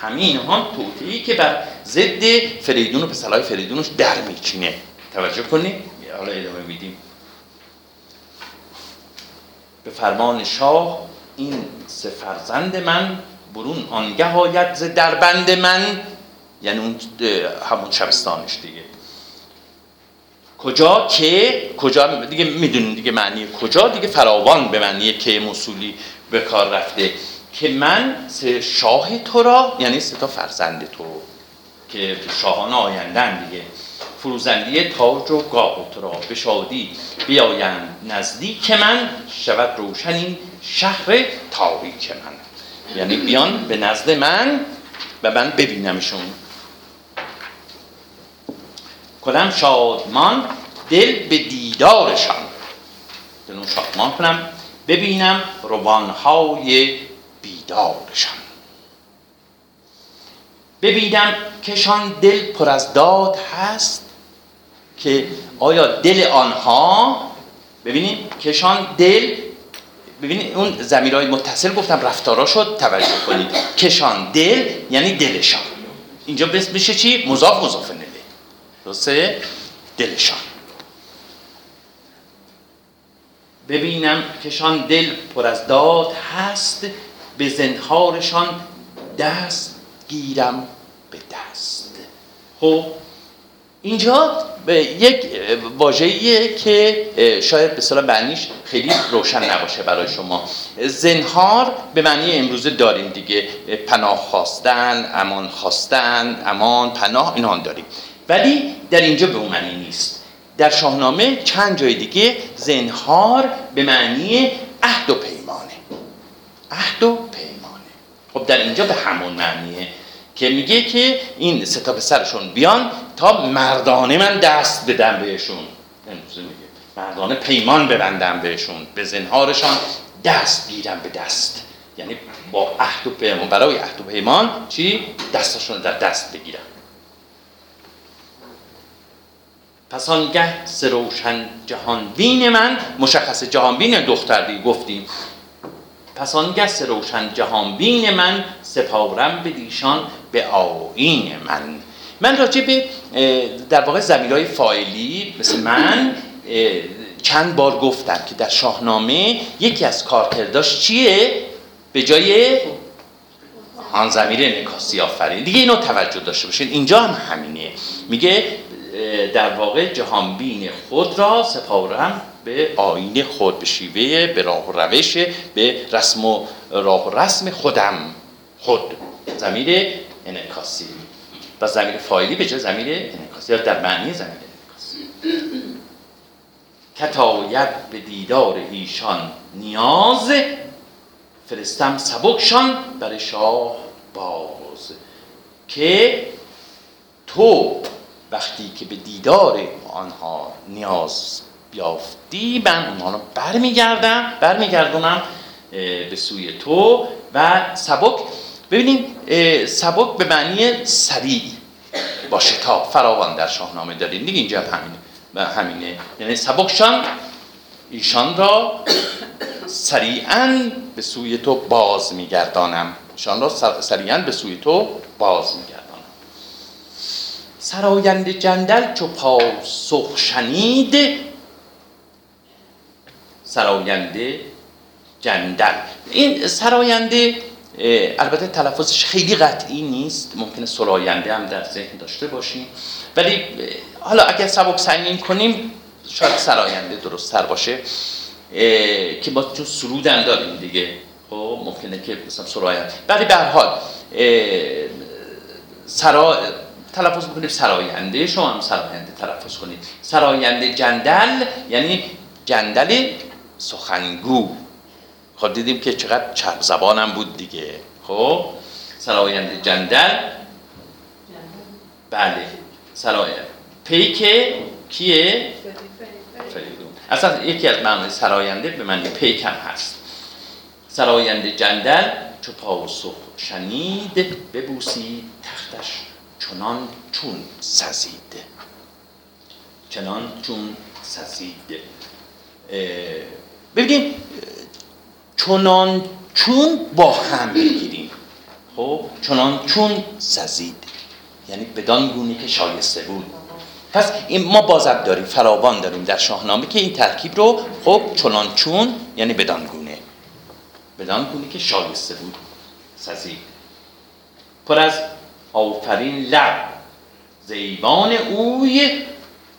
همه اینها توته ای که بر ضد فریدون و پسرهای فریدونش در میچینه. توجه کنید. حالا ادامه میدیم. به فرمان شاه این سه فرزند من برون آنگه آید ز دربند من. یعنی اون همون شبستانش دیگه. کجا که کجا دیگه می‌دونین دیگه معنی کجا دیگه فراوان به معنی که موصولی به کار رفته. که من سه شاه تو را یعنی سه تا فرزند تو که شاهان آیندن دیگه. فروزندی تاج و گاه تو را به شادی بیایند نزدیک من شود روشن شهر تاریک من. یعنی بیان به نزد من و من ببینمشون. کنم شادمان دل به دیدارشان. دلون شادمان کنم ببینم روانهای بیدارشان. ببینم کشان دل پر از داد هست که آیا دل آنها ببینید کشان دل ببینید اون زمیرهای متصل گفتم رفتارا شد توجه کنید. کشان دل یعنی دلشان. اینجا بس میشه چی؟ مضاف مضاف نده درسته؟ دلشان. ببینم کشان دل پر از داد هست به زنهارشان دست گیرم به دست. خب اینجا به یک واژه‌ایه که شاید به صلاح معنیش خیلی روشن نباشه برای شما. زنهار به معنی امروزه داریم دیگه. پناه خواستن امان خواستن امان پناه اینا داریم. ولی در اینجا به اون معنی نیست. در شاهنامه چند جای دیگه زنهار به معنی عهد و پیمانه. عهد و پیمانه. خب در اینجا به همون معنیه که میگه که این ستا پسرشون بیان تا مردانه من دست بدم بهشون. مردانه پیمان ببندم بهشون. به زنهارشان دست گیرم به دست. یعنی با عهد و پیمان برای عهد و پیمان چی؟ دستشون در دست بگیرم. پس آنگه سروشن جهانبین من مشخص جهانبین دیگه گفتیم. پس آنگه سروشن جهانبین من سپارم به دیشان به آیین من. من راجع به در واقع زمیرهای فایلی مثل من چند بار گفتم که در شاهنامه یکی از کارکرداش چیه؟ به جای آن زمیر انعکاسی آفرین. دیگه اینو توجه داشته باشین. اینجا هم همینه. میگه در واقع جهانبین خود را سپارم به آین خود به شیوه به راه و روش به رسم و راه و رسم خودم خود. زمیر انعکاسی. و زمیر فایلی به جای زمیر انعکاسی در معنی زمیر انعکاسی. کتاید به دیدار ایشان نیاز فرستم سبکشان بر شاه باز. که تو وقتی که به دیدار آنها نیاز یافتی من اونها رو برمیگردم برمیگردونم به سوی تو و سبک. ببینیم اه، سبک به معنی سریع با شتاب فراوان در شاهنامه داریم. دیگه اینجا هم همینه و همینه. یعنی سبکشان ایشان را سریعا به سوی تو باز میگردانم. ایشان را سر- سریعا به سوی تو باز میگردانم. سراینده جندل چو پاسخ شنید. سراینده جندل. این سراینده البته تلفظش خیلی قطعی نیست ممکنه سراینده هم در ذهن داشته باشیم. ولی حالا اگر سبک سنگین کنیم شاید سراینده درست تر باشه که ما چون سرود هم داریم دیگه. خب ممکنه که مثلا سراینده. ولی به هر حال سرا تلفظ می‌کنیم سراینده شما هم سراینده تلفظ کنید. سراینده جندل یعنی جندل سخنگو. خب دیدیم که چقدر چرب زبانم بود دیگه. خب سراینده جندل. بله. سراینده پیک کیه? فریدون. اصلا یکی از معنی سراینده به معنی پیک هم هست. سراینده جندل چو پاسخ شنید ببوسید تختش. چنان چون سزید چنان چون سزید اه، چنان چون با هم بگیریم. خب چنان چون سزید یعنی بدان گونه که شایسته بود. پس این ما بازم داریم فراوان داریم در شاهنامه که این ترکیب رو خب چنان چون یعنی بدان گونه. بدان گونه که شایسته بود سزید پر از آفرین لب. زیبان اوی.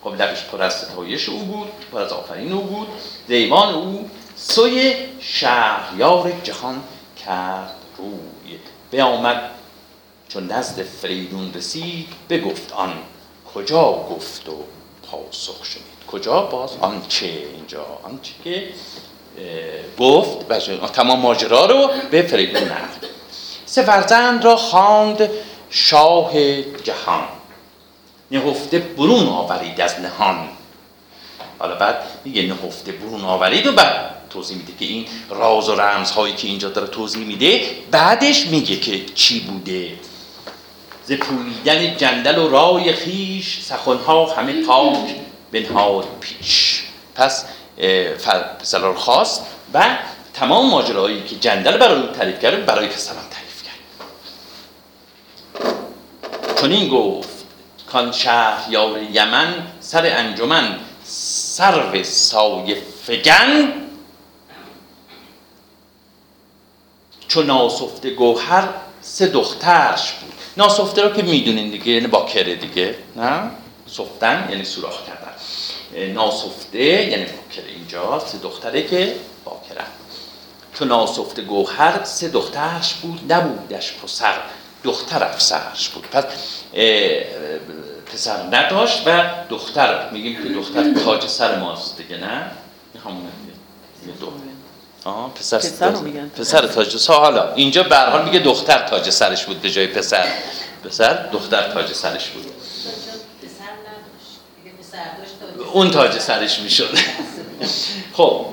خب لبش پر از ستایش او بود پر از آفرین او بود. زیبان او سوی شهریار جهان کرد روی. بیامد چون نزد فریدون رسید بگفت آن کجا گفت و پاسخ شنید. کجا؟ باز آن چه اینجا آن چه که گفت. و تمام ماجرا رو به فریدون نقل. سه فرزند را خواند. شاه جهان. نهفته برون آورید از نهان. حالا بعد میگه نهفته برون آورید و بعد توضیح میده که این راز و رمزهایی که اینجا داره توضیح میده بعدش میگه که چی بوده. ز پویدن جندل و رای خیش سخنها همه پاک بنهاد پیش. پس رو خواست و تمام ماجرایی که جندل برای او تعریف کرد برای پسرم تعریف کرد چنین گفت کان شهریار یمن سر انجمن سرو سایه فگن. چون ناسفته گوهر سه دخترش بود. ناسفته رو که می‌دونین دیگه یعنی باکره دیگه نه؟ سفتن یعنی سوراخ کردن. ناسفته یعنی باکره اینجا سه دختره که باکره چون ناسفته گوهر سه دخترش بود نبودش پسر. دختر افسرش بود. پس پسر نداشت و دختر میگیم که دختر تاج سر ماست دیگه نه؟ دیگه. دو آها پسر پسر رو میگن. پسر تاج سر حالا اینجا به هر حال میگه دختر تاج سرش بود به جای پسر. پسر دختر تاج سرش بود. پسر نداشت اگه پسر داشت اون تاج سرش می‌شد. خب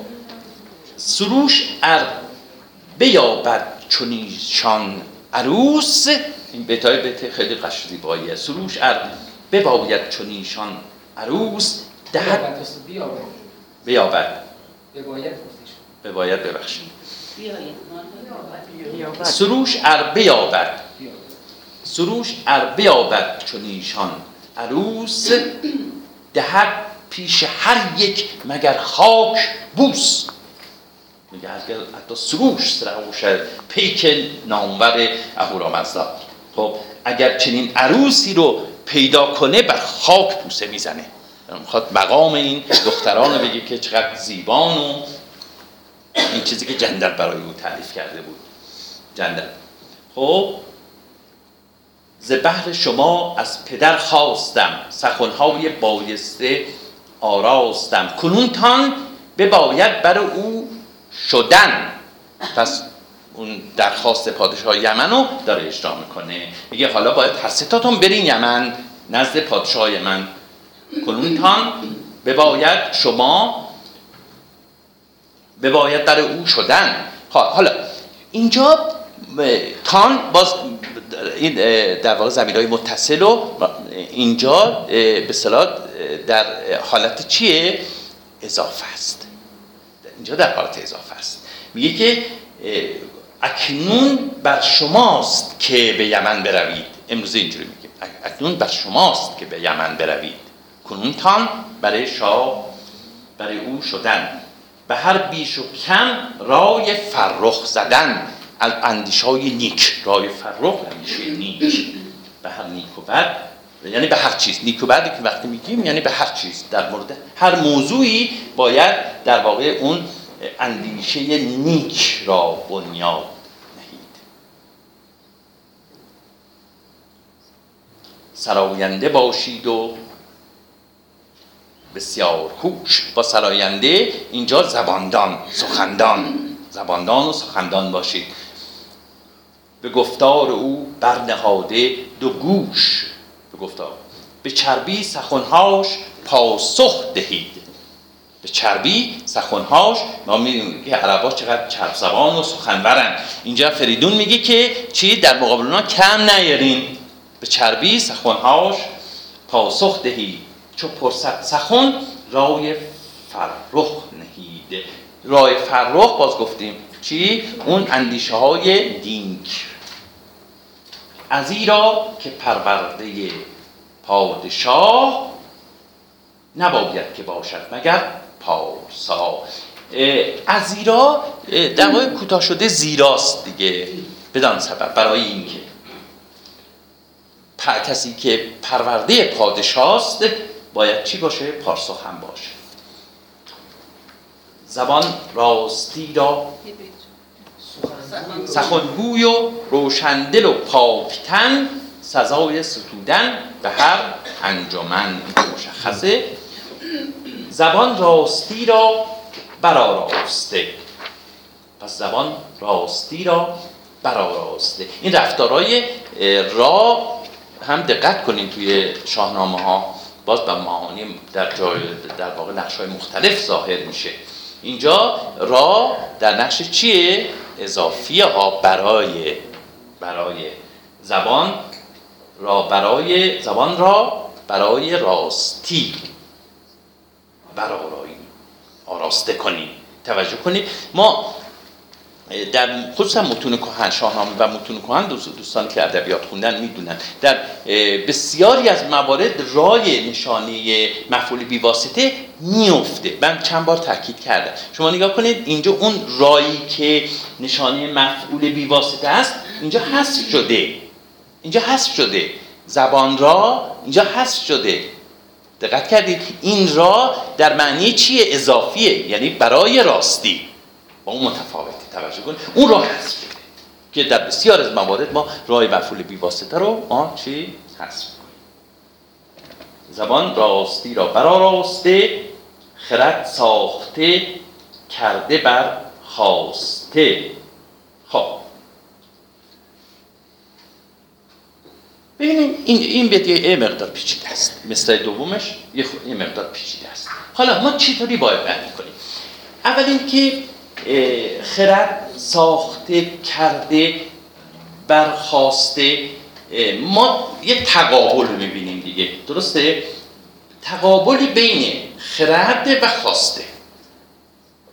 سروش ار بیابد چونیشان عروس. این بیتای بیت خیلی قش زیباییه سروش ار بباید چونیشان عروس دهد است، بیابد بباید ببخشید. سروش ار بیابد بیابد سروش ار بیابد چونیشان عروس. دهد پیش هر یک مگر خاک بوس. میگه اگر حتی سروش سروش پیک نامور اهورامزدا خب اگر چنین عروسی رو پیدا کنه بر خاک بوسه می‌زنه. می‌خواد مقام این دختران رو بگه که چقدر زیبان و این چیزی که جندل برای او تعریف کرده بود. جندل خب ز بهر شما از پدر خواستم. سخنهای بایسته آراستم. کنونتان بباید بر او شدن. پس اون درخواست پادشاه یمن رو داره اجرا می‌کنه. میگه حالا باید هر ستاتون برین یمن نزد پادشاه یمن. کنونتان بباید شما بباید در او شدن. ها- حالا اینجا تان باز این در واقع زمین های متصل و اینجا به اصطلاح در حالت چیه؟ اضافه است. اینجا در حالت اضافه است. میگه که اکنون بر شماست که به یمن بروید. امروز اینجوری میگه. اکنون بر شماست که به یمن بروید. کنونتان برای شاه برای او شدن. به هر بیش و کم رای فرخ زدن. از اندیشه های نیک. رای فرخ اندیشه نیک. به هر نیک و بد یعنی به هر چیز. نیک و بدی که وقتی میگیم یعنی به هر چیز در مورد هر موضوعی باید در واقع اون اندیشه نیک را بنیاد نهید. سراینده باشید و بسیار هوش با سراینده اینجا زباندان سخندان. زباندان و سخندان باشید. به گفتار او برنهاده دو گوش به گفتار به چربی سخنهاش پاسخ دهید. به چربی سخنهاش ما می‌دونیم که عربا چقدر چرب زبان و سخنورن. اینجا فریدون میگه که چی در مقابل اونا کم نیارین. به چربی سخنهاش پاسخ دهید. چو پرسد سخن رای فرخ نهید. رای فرخ باز گفتیم چی؟ اون اندیشه های دینک. از ایرا که پرورده پادشاه نباید که باشد مگر پارسا. از ایرا در واقع کوتاه شده زیراست دیگه. بدان سبب. برای اینکه کسی که پرورده پادشاست باید چی باشه؟ پارسا هم باشه. زبان راستی را سخنگوی و روشندل و پاکتن سزای ستودن به هر انجمن مشخصه. زبان راستی را براراسته. پس زبان راستی را براراسته. این رفتارهای اه، را هم دقت کنید توی شاهنامه ها باز به معانی در جای در واقع نقش های مختلف ظاهر میشه. اینجا را در نقش چیه؟ اضافیه ها برای برای زبان را برای زبان را برای راستی. برارایی آراسته کنیم توجه کنید ما در خصوصا متون کهن شاهنامه و متون کهن دوست- دوستانی که ادبیات خوندن می‌دونن. در بسیاری از موارد رای نشانه مفعول بیواسطه میفته من چند بار تاکید کردم. شما نگاه کنید اینجا اون رایی که نشانه مفعول بیواسطه است اینجا حذف شده. اینجا حذف شده. زبان را اینجا حذف شده. دقت کردید این را در معنی چیه؟ اضافیه. یعنی برای راستی. اون متفاوته توجه کن اون راه شده که در بسیار از موارد ما راه مفعول بیواسطه رو ما چی؟ کنیم زبان راستی را برا راسته خرد ساخته کرده بر خواسته. خب. ببینیم این این بیت یه مقدار پیچیده است. مثل دومش یه مقدار پیچیده است. حالا ما چطوری باید معنی کنیم اول اینکه خرد ساخته کرده برخواسته. ما یه تقابل می‌بینیم دیگه درسته؟ تقابلی بین خرد و خواسته.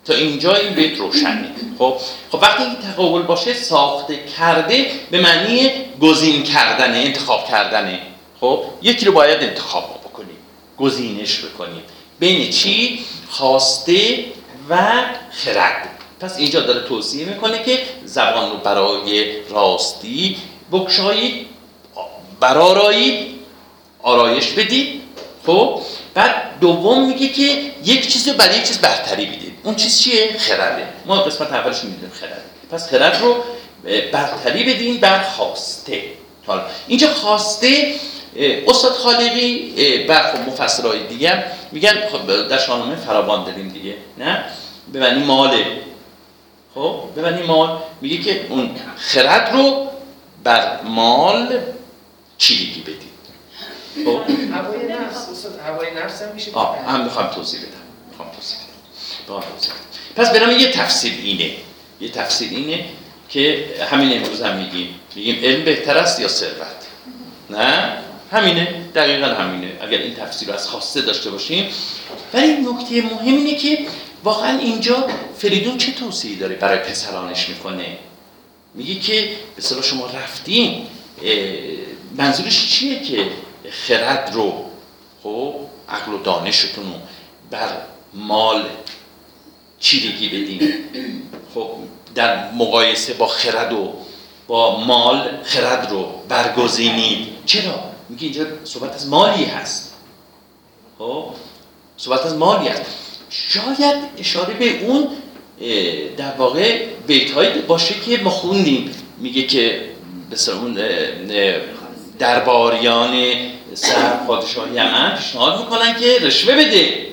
تا اینجا این بیت روشنه خب خب وقتی این تقابل باشه ساخته کرده به معنی گزین کردن انتخاب کردنه خب یکی رو باید انتخاب بکنیم گزینش بکنیم. بین چی؟ خواسته و خرد. پس اینجا داره توصیه می‌کنه که زبان رو برای راستی بگشایید برارایید آرایش بدید خب؟ بعد دوم میگه که یک چیز رو برای یک چیز برتری بدید. اون چیز چیه؟ خرده. ما قسمت اولش می‌دونیم خرد پس خرد رو برتری بدین بر خواسته. حالا اینجا خواسته استاد خالقی بر خب مفسرهای دیگه میگن خب در شاهنامه فراوان داریم دیگه نه؟ به معنی ماله خب معنی مال. میگه که اون خرد رو بر مال چیلگی بدید. خب. هوای نفس هوای نفس هم میشه آه هم می‌خوام توضیح بدم. می‌خوام توضیح بدم. توضیح بدم. پس برام یه تفسیر اینه. یه تفسیر اینه که همین امروز هم میگیم. میگیم علم بهتر است یا ثروت؟ نه؟ همینه. دقیقا همینه. اگر این تفسیر رو از خواسته داشته باشیم. ولی نکته مهم اینه که واقعا اینجا فریدون چه توصیه‌ای داره برای پسرانش می‌کنه؟ میگه که به شما رفتین منظورش چیه که خرد رو خب عقل و دانشتون رو بر مال چیرگی بدین؟ خب در مقایسه با خرد و با مال خرد رو برگزینید. چرا؟ میگه اینجا صحبت از مالی هست. خب صحبت از مالی هست. شاید اشاره به اون در واقع بیت باشه که ما خوندیم. میگه که به اون درباریان سر پادشاه یمن پیشنهاد می‌کنن که رشوه بده.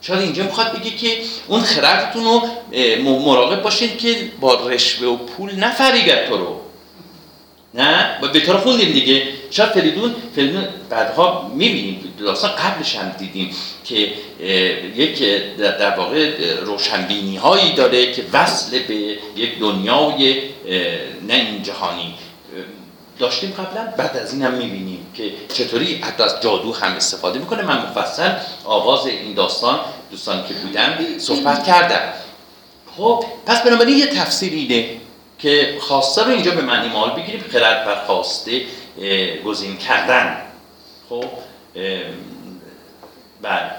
شاید اینجا می‌خواد بگه که اون خردتون رو مراقب باشید که با رشوه و پول نفریبد تو رو. نه؟ و به طور خوندیم دیگه. شاید فریدون فریدون بعدها می‌بینیم. داستان قبلش هم دیدیم که یک در واقع روشنبینی هایی داره که وصل به یک دنیای نه این جهانی. داشتیم قبلا بعد از این هم می‌بینیم که چطوری حتی از جادو هم استفاده می‌کنه. من مفصل آغاز این داستان دوستانی که بودن صحبت کردم. خب پس بنابراین یه تفسیر اینه که خواسته رو اینجا به معنی مال بگیریم خرد بر خواسته گزین کردن. خب بله.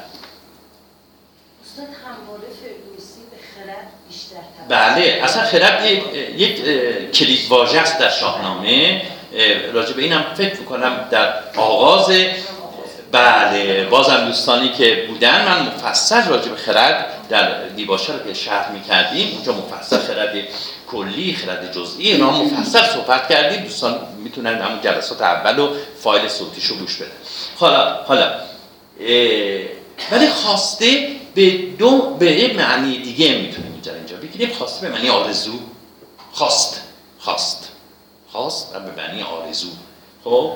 استاد همواره فردوسی به خرد بیشتر بله اصلا خرد یک, کلید واژه است در شاهنامه. اه، راجع به اینم فکر می‌کنم در آغاز. بله بازم دوستانی که بودن من مفصل راجع به خرد در دیباچه رو که شرح می‌کردیم. اونجا مفصل خرد کلی خرد جزئی اینا مفصل صحبت کردیم. دوستان می‌تونن همون جلسات اول و فایل صوتیشو گوش بدن. حالا حالا ولی خواسته به دو به یه معنی دیگه می‌تونیم اینجا اینجا بگیریم خواسته به معنی آرزو. خواست خواست. خواست و به معنی آرزو. خب؟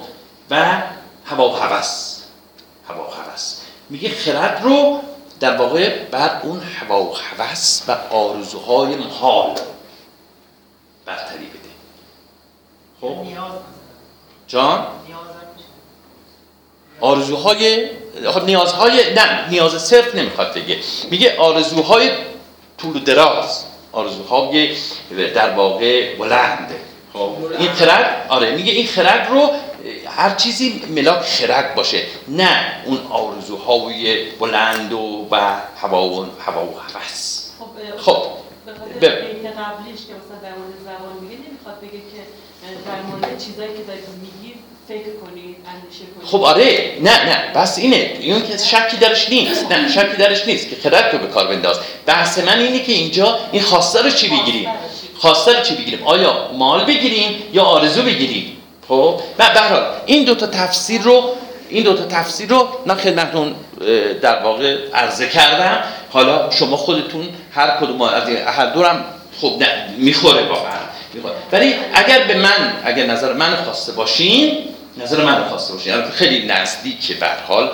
و هوا و هوس. هوا و هوس. میگه خرد رو در واقع بر اون هوا و هوس و آرزوهای محال برتری بده. خب؟ جان. آرزوهای خب نیازهای نه نیاز صرف نمی‌خواد بگه. میگه آرزوهای طول و دراز. آرزوهای در واقع بلند. خب این خرد آره میگه این خرد رو هر چیزی ملاک خرد باشه. نه اون آرزوهای بلند و و هوا و هوا و هوس. خب خب به خاطر ب- بیت قبلیش که مثلا در مورد زبان میگه نمی‌خواد بگه که در مورد چیزایی که دارید میگی فکر کنید اندیشه کنید. خب آره. نه نه. بس اینه. اون که شکی درش نیست. نه شکی درش نیست که خرد تو به کار بنداز. بحث من اینه که اینجا این خواسته رو چی بگیریم؟ خواسته رو چی بگیریم؟ آیا مال بگیریم یا آرزو بگیریم؟ خب. به هر این دو تا تفسیر رو این دو تا تفسیر رو نه خدمتتون در واقع عرضه کردم. حالا شما خودتون هر کدوم از این- هر دورم خب نه می‌خوره واقعا. می‌خوره ولی اگر به من اگر نظر من خواسته باشین نظر من خواسته باشه یعنی خیلی نزدیک به حال.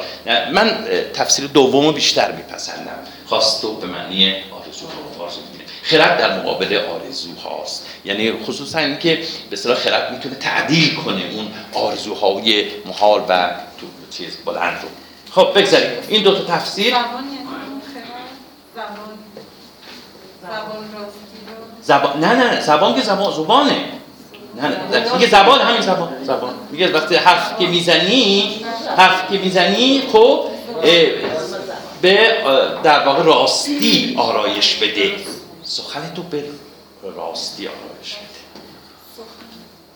من تفسیر دومو بیشتر میپسندم. خواستو به معنی آرزو آرزو. خرد در مقابل آرزو هاست یعنی خصوصا اینکه به اصطلاح خرد می‌تونه تعدیل کنه اون آرزوهای محال و تو چیز بلند رو. خب بگذاریم. این دو تا تفسیر. زبان یعنی خرد؟ زبان. زبان راستی رو زبان نه نه زبان که زبان زبانه. نه نه میگه زبان همین زبان زبان. میگه وقتی حرف که می‌زنی حرف که می‌زنی خب به در واقع راستی آرایش بده. سخن تو به راستی آرایش بده.